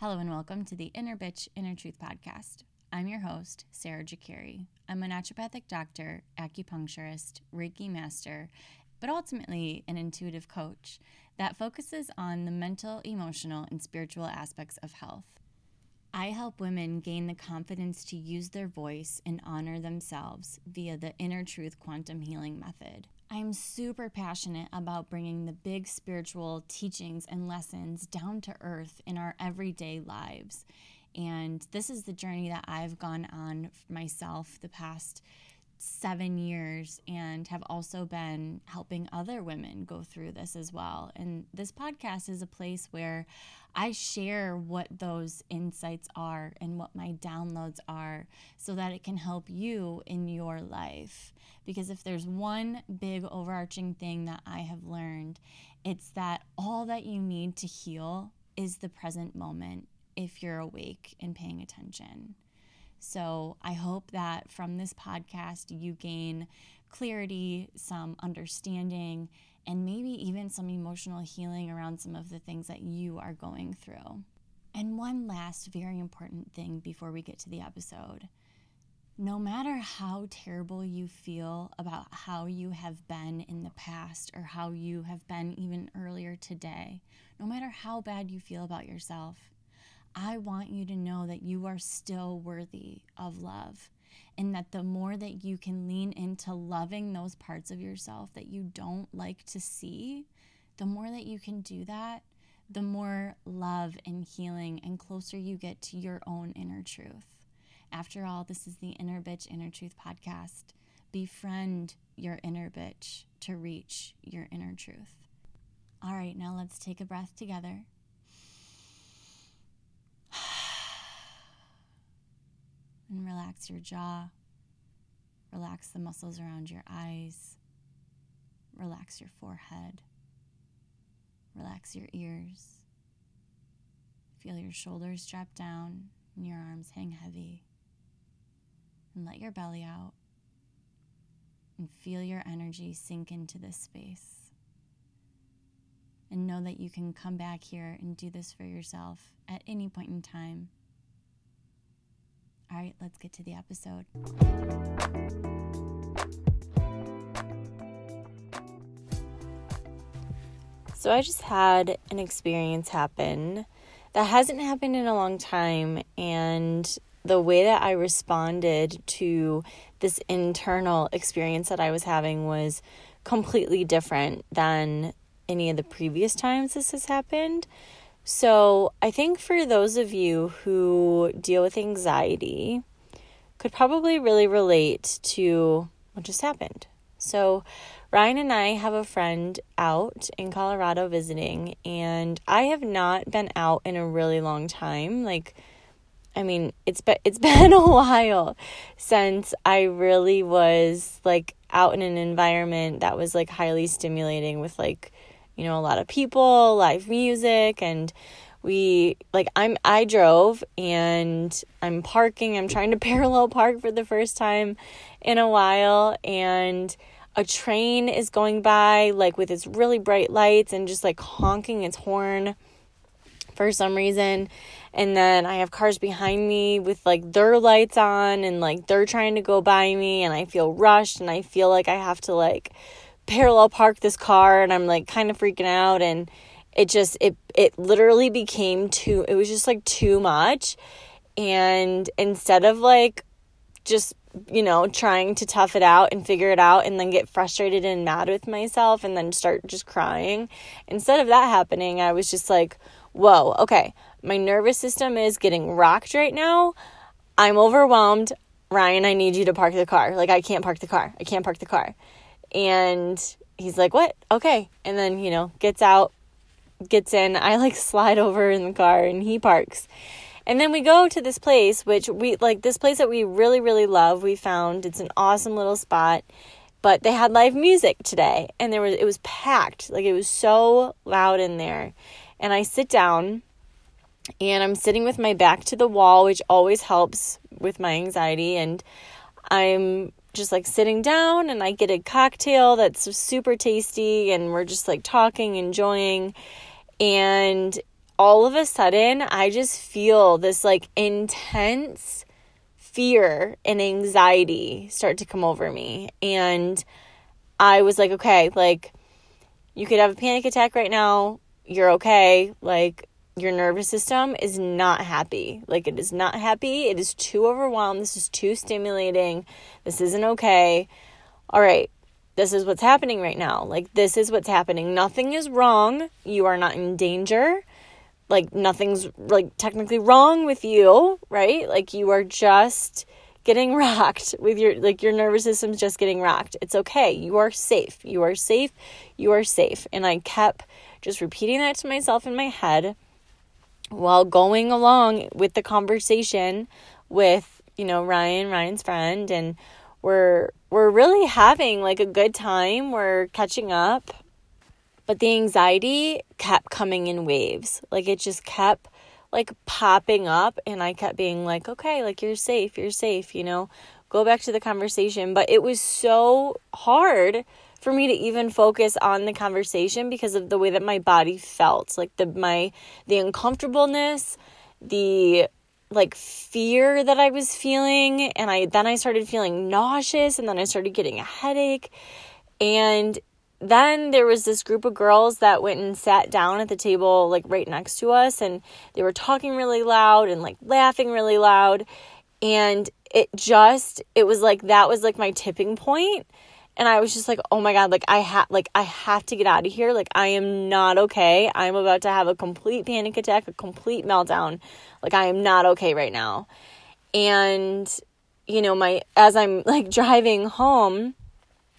Hello and welcome to the Inner Bitch, Inner Truth podcast. I'm your host, Sarah Jakiri. I'm a naturopathic doctor, acupuncturist, Reiki master, but ultimately an intuitive coach that focuses on the mental, emotional, and spiritual aspects of health. I help women gain the confidence to use their voice and honor themselves via the Inner Truth Quantum Healing Method. I'm super passionate about bringing the big spiritual teachings and lessons down to earth in our everyday lives. And this is the journey that I've gone on myself the past seven years and have also been helping other women go through this as well. And this podcast is a place where I share what those insights are and what my downloads are so that it can help you in your life. Because if there's one big overarching thing that I have learned, it's that all that you need to heal is the present moment if you're awake and paying attention. So I hope that from this podcast, you gain clarity, some understanding, and maybe even some emotional healing around some of the things that you are going through. And one last very important thing before we get to the episode no matter how terrible you feel about how you have been in the past or how you have been even earlier today, no matter how bad you feel about yourself, I want you to know that you are still worthy of love. And that the more that you can lean into loving those parts of yourself that you don't like to see, the more that you can do that, the more love and healing and closer you get to your own inner truth. After all, this is the Inner Bitch Inner Truth podcast. Befriend your inner bitch to reach your inner truth. All right, now let's take a breath together. And relax your jaw. Relax the muscles around your eyes. Relax your forehead. Relax your ears. Feel your shoulders drop down and your arms hang heavy. And let your belly out. And feel your energy sink into this space. And know that you can come back here and do this for yourself at any point in time all right, let's get to the episode. So, I just had an experience happen that hasn't happened in a long time. And the way that I responded to this internal experience that I was having was completely different than any of the previous times this has happened. So, I think for those of you who deal with anxiety, could probably really relate to what just happened. So, Ryan and I have a friend out in Colorado visiting, and I have not been out in a really long time. Like, I mean, it's been it's been a while since I really was like out in an environment that was like highly stimulating with like you know, a lot of people, live music and we like I'm I drove and I'm parking. I'm trying to parallel park for the first time in a while and a train is going by like with its really bright lights and just like honking its horn for some reason. And then I have cars behind me with like their lights on and like they're trying to go by me and I feel rushed and I feel like I have to like parallel park this car and I'm like kind of freaking out and it just it it literally became too it was just like too much. And instead of like just you know trying to tough it out and figure it out and then get frustrated and mad with myself and then start just crying instead of that happening I was just like whoa okay my nervous system is getting rocked right now. I'm overwhelmed. Ryan I need you to park the car. Like I can't park the car. I can't park the car and he's like, What? Okay. And then, you know, gets out, gets in. I like slide over in the car and he parks. And then we go to this place, which we like this place that we really, really love. We found it's an awesome little spot, but they had live music today and there was it was packed. Like it was so loud in there. And I sit down and I'm sitting with my back to the wall, which always helps with my anxiety. And I'm just like sitting down and I get a cocktail that's super tasty and we're just like talking, enjoying. And all of a sudden, I just feel this like intense fear and anxiety start to come over me. And I was like, okay, like you could have a panic attack right now. You're okay. Like your nervous system is not happy. Like it is not happy. It is too overwhelmed. This is too stimulating. This isn't okay. All right. This is what's happening right now. Like this is what's happening. Nothing is wrong. You are not in danger like nothing's like technically wrong with you, right? Like you are just getting rocked with your like your nervous system's just getting rocked. It's okay. You are safe. You are safe. You are safe. And I kept just repeating that to myself in my head while going along with the conversation with, you know, Ryan, Ryan's friend and we're we're really having like a good time. We're catching up but the anxiety kept coming in waves. Like it just kept like popping up and I kept being like, "Okay, like you're safe, you're safe, you know. Go back to the conversation." But it was so hard for me to even focus on the conversation because of the way that my body felt. Like the my the uncomfortableness, the like fear that I was feeling and I then I started feeling nauseous and then I started getting a headache and then there was this group of girls that went and sat down at the table like right next to us and they were talking really loud and like laughing really loud and it just it was like that was like my tipping point and I was just like, "Oh my god, like I have like I have to get out of here. Like I am not okay. I'm about to have a complete panic attack, a complete meltdown. Like I am not okay right now." And you know, my as I'm like driving home,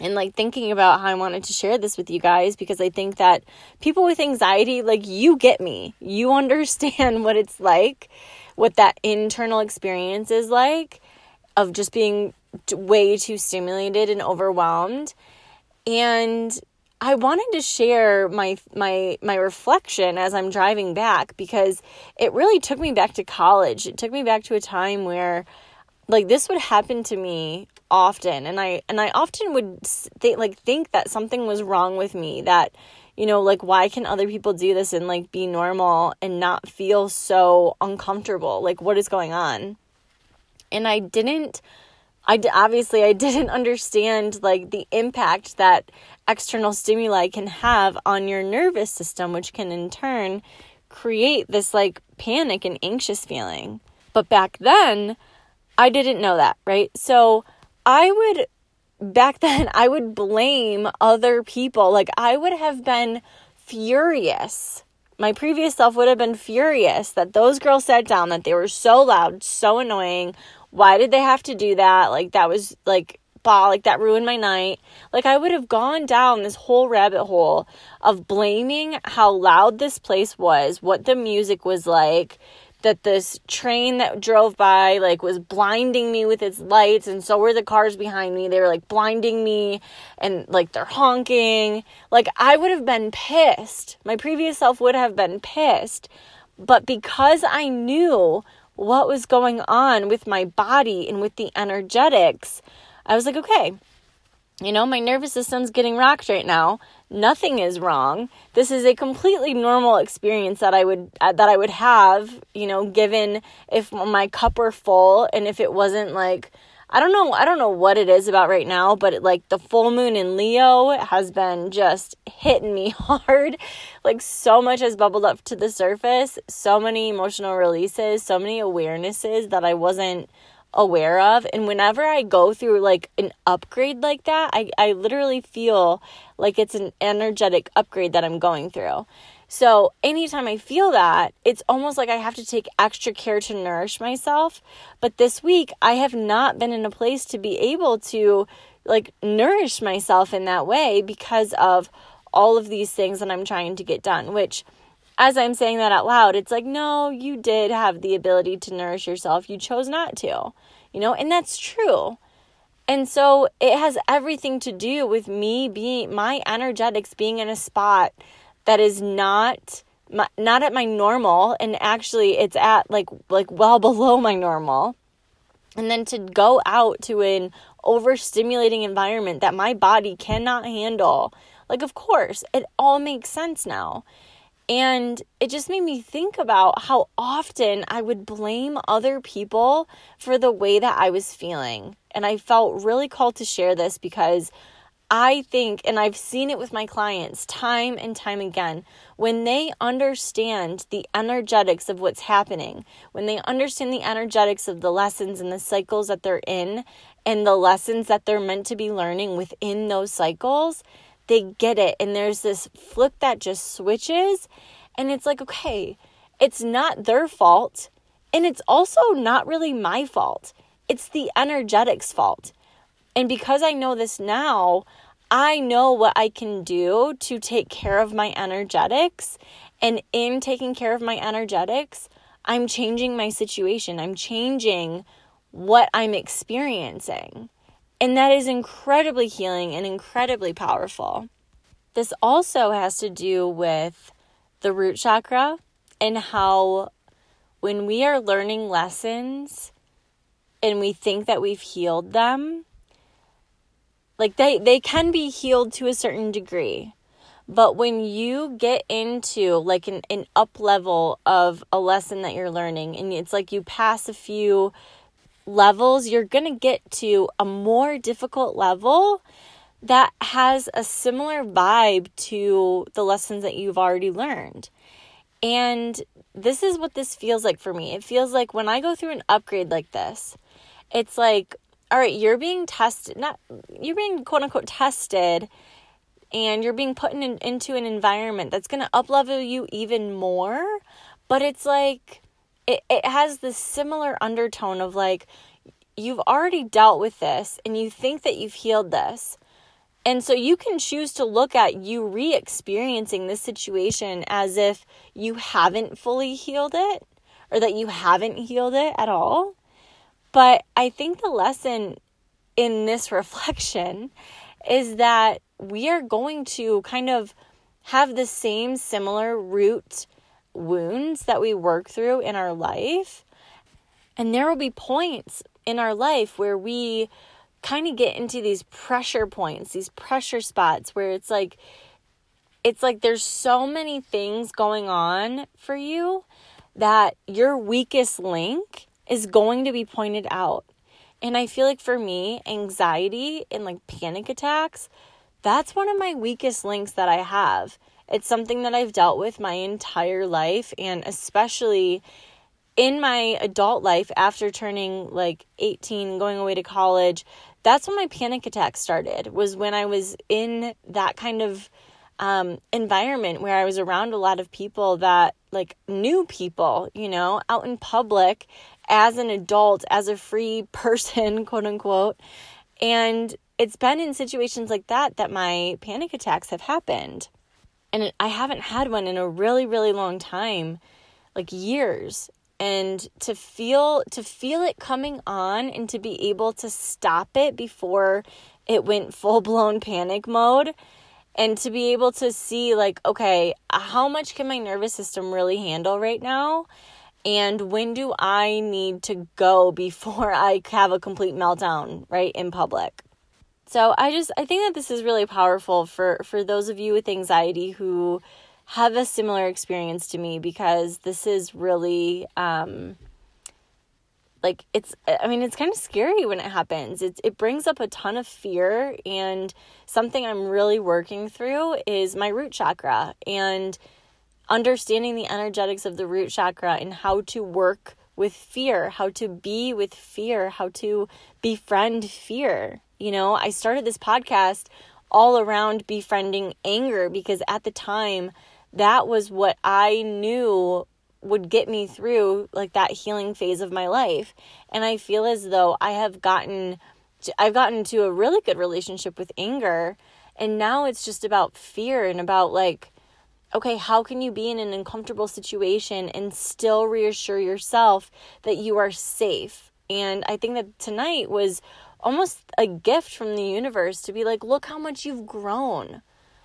and like thinking about how I wanted to share this with you guys because I think that people with anxiety, like you get me, you understand what it's like, what that internal experience is like of just being way too stimulated and overwhelmed. And I wanted to share my my my reflection as I'm driving back because it really took me back to college. It took me back to a time where like this would happen to me often and i and i often would think like think that something was wrong with me that you know like why can other people do this and like be normal and not feel so uncomfortable like what is going on and i didn't i obviously i didn't understand like the impact that external stimuli can have on your nervous system which can in turn create this like panic and anxious feeling but back then i didn't know that right so I would back then I would blame other people. Like I would have been furious. My previous self would have been furious that those girls sat down, that they were so loud, so annoying. Why did they have to do that? Like that was like bah, like that ruined my night. Like I would have gone down this whole rabbit hole of blaming how loud this place was, what the music was like, that this train that drove by like was blinding me with its lights and so were the cars behind me they were like blinding me and like they're honking like i would have been pissed my previous self would have been pissed but because i knew what was going on with my body and with the energetics. I was like okay you know my nervous system's getting rocked right now. Nothing is wrong. This is a completely normal experience that i would uh, that i would have you know given if my cup were full and if it wasn't like i don't know i don't know what it is about right now but it, like the full moon in leo has been just hitting me hard. Like so much has bubbled up to the surface so many emotional releases so many awarenesses that i wasn't aware of. And whenever i go through like an upgrade like that i, I literally feel like it's an energetic upgrade that i'm going through so anytime i feel that it's almost like i have to take extra care to nourish myself but this week i have not been in a place to be able to like nourish myself in that way because of all of these things that i'm trying to get done which as I'm saying that out loud, it's like, no, you did have the ability to nourish yourself. You chose not to, you know, and that's true. And so it has everything to do with me being, my energetics being in a spot that is not. My, not at my normal and actually it's at like like well below my normal and then to go out to an overstimulating environment that my body cannot handle like of course it all makes sense now And it just made me think about how often I would blame other people for the way that I was feeling. And I felt really called to share this because I think, and I've seen it with my clients time and time again, when they understand the energetics of what's happening, when they understand the energetics of the lessons and the cycles that they're in, and the lessons that they're meant to be learning within those cycles, they get it. And there's this flip that just switches, and it's like, okay, it's not their fault, and it's also not really my fault. It's the energetics fault. And because I know this now, I know what I can do to take care of my energetics. And in taking care of my energetics, I'm changing my situation. I'm changing what I'm experiencing. And that is incredibly healing and incredibly powerful. This also has to do with the root chakra and how when we are learning lessons and we think that we've healed them, like they they can be healed to a certain degree. But when you get into like an, an up level of a lesson that you're learning, and it's like you pass a few levels, you're to get to a more difficult level that has a similar vibe to the lessons that you've already learned. And this is what this feels like for me. It feels like when I go through an upgrade like this, it's like all right, you're being tested, not you're being quote unquote tested, and you're being put in, into an environment that's going to uplevel you even more. But it's like, it, it has this similar undertone of like, you've already dealt with this and you think that you've healed this. And so you can choose to look at you re experiencing this situation as if you haven't fully healed it or that you haven't healed it at all. But I think the lesson in this reflection is that we are going to kind of have the same similar root wounds that we work through in our life. And there will be points in our life where we kind of get into these pressure points, these pressure spots where it's like, it's like there's so many things going on for you that your weakest link is going to be pointed out. And I feel like for me, anxiety and like panic attacks, that's one of my weakest links that I have. It's something that I've dealt with my entire life, and especially in my adult life after turning like 18, going away to college. That's when my panic attack started, was when I was in that kind of um, environment where I was around a lot of people that like new people, you know, out in public as an adult, as a free person, quote unquote. And it's been in situations like that that my panic attacks have happened. And I haven't had one in a really, really long time, like years. And to feel to feel it coming on and to be able to stop it before it went full-blown panic mode and to be able to see like okay, how much can my nervous system really handle right now? And when do I need to go before I have a complete meltdown, right, in public? So I just I think that this is really powerful for for those of you with anxiety who have a similar experience to me because this is really um like it's i mean it's kind of scary when it happens it, it brings up a ton of fear and something i'm really working through is my root chakra and understanding the energetics of the root chakra and how to work with fear, how to be with fear, how to befriend fear. You know, I started this podcast all around befriending anger because at the time that was what I knew would get me through like that healing phase of my life. And I feel as though I have gotten I've gotten to a really good relationship with anger and now it's just about fear and about like okay, how can you be in an uncomfortable situation and still reassure yourself that you are safe? And I think that tonight was almost a gift from the universe to be like, look how much you've grown.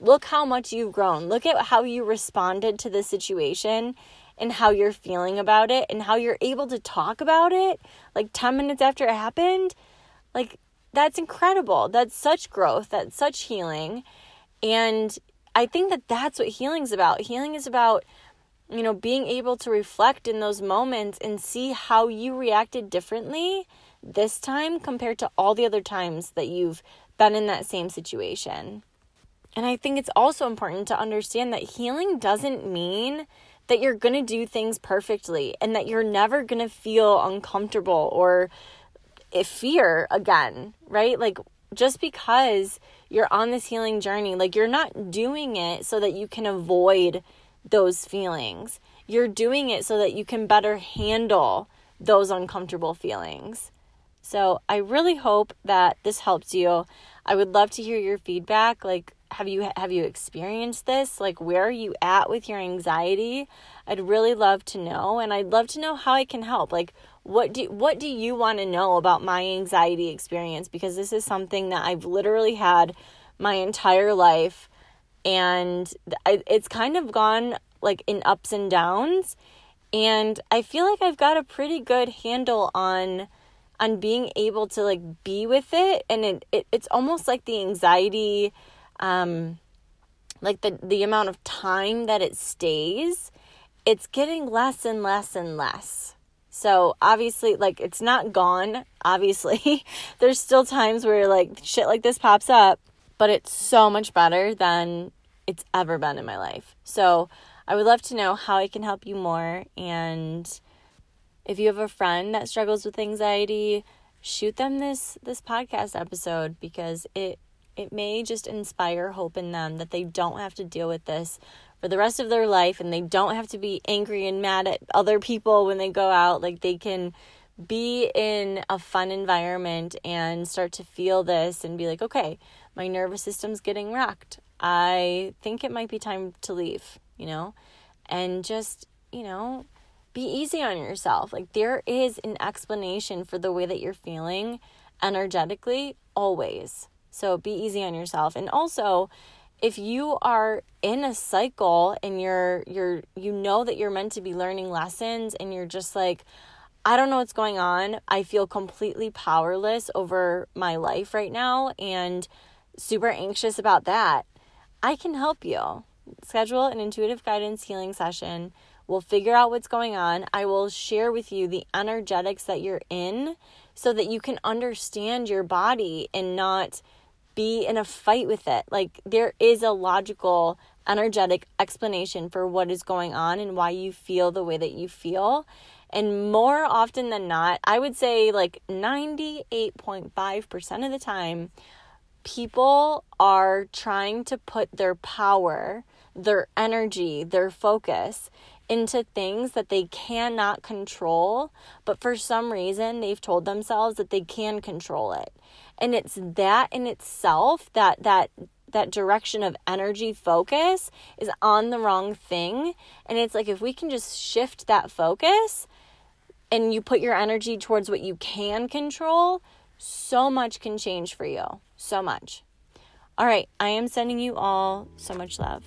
Look how much you've grown. Look at how you responded to the situation and how you're feeling about it and how you're able to talk about it like 10 minutes after it happened. Like, that's incredible. That's such growth. That's such healing. And I think that that's what healing's about. Healing is about you know, being able to reflect in those moments and see how you reacted differently this time compared to all the other times that you've been in that same situation. And I think it's also important to understand that healing doesn't mean that you're going to do things perfectly and that you're never going to feel uncomfortable or eh, fear again, right? Like just because you're on this healing journey, like you're not doing it so that you can avoid those feelings. You're doing it so that you can better handle those uncomfortable feelings. So, I really hope that this helps you. I would love to hear your feedback. Like, have you have you experienced this? Like, where are you at with your anxiety? I'd really love to know, and I'd love to know how I can help. Like, what do what do you want to know about my anxiety experience? Because this is something that I've literally had my entire life and it's kind of gone like in ups and downs and i feel like i've got a pretty good handle on on being able to like be with it and it, it it's almost like the anxiety um like the the amount of time that it stays it's getting less and less and less so obviously like it's not gone obviously there's still times where like shit like this pops up but it's so much better than it's ever been in my life. So I would love to know how I can help you more. And if you have a friend that struggles with anxiety, shoot them this this podcast episode because it it may just inspire hope in them that they don't have to deal with this for the rest of their life and they don't have to be angry and mad at other people when they go out like they can be in a fun environment and start to feel this and be like okay my nervous system's getting rocked. I think it might be time to leave, you know? And just, you know, be easy on yourself. Like, there is an explanation for the way that you're feeling energetically, always. So, be easy on yourself. And also, if you are in a cycle and you're you're you know that you're meant to be learning lessons and you're just like I don't know what's going on. I feel completely powerless over my life right now and super anxious about that, I can help you. Schedule an intuitive guidance healing session. We'll figure out what's going on. I will share with you the energetics that you're in so that you can understand your body and not be in a fight with it. Like, there is a logical, energetic explanation for what is going on and why you feel the way that you feel. And more often than not, I would say like 98.5% of the time, people are trying to put their power, their energy, their focus into things that they cannot control, but for some reason they've told themselves that they can control it. And it's that in itself that that that direction of energy focus is on the wrong thing. And it's like if we can just shift that focus and you put your energy towards what you can control, so much can change for you. So much. All right, I am sending you all so much love.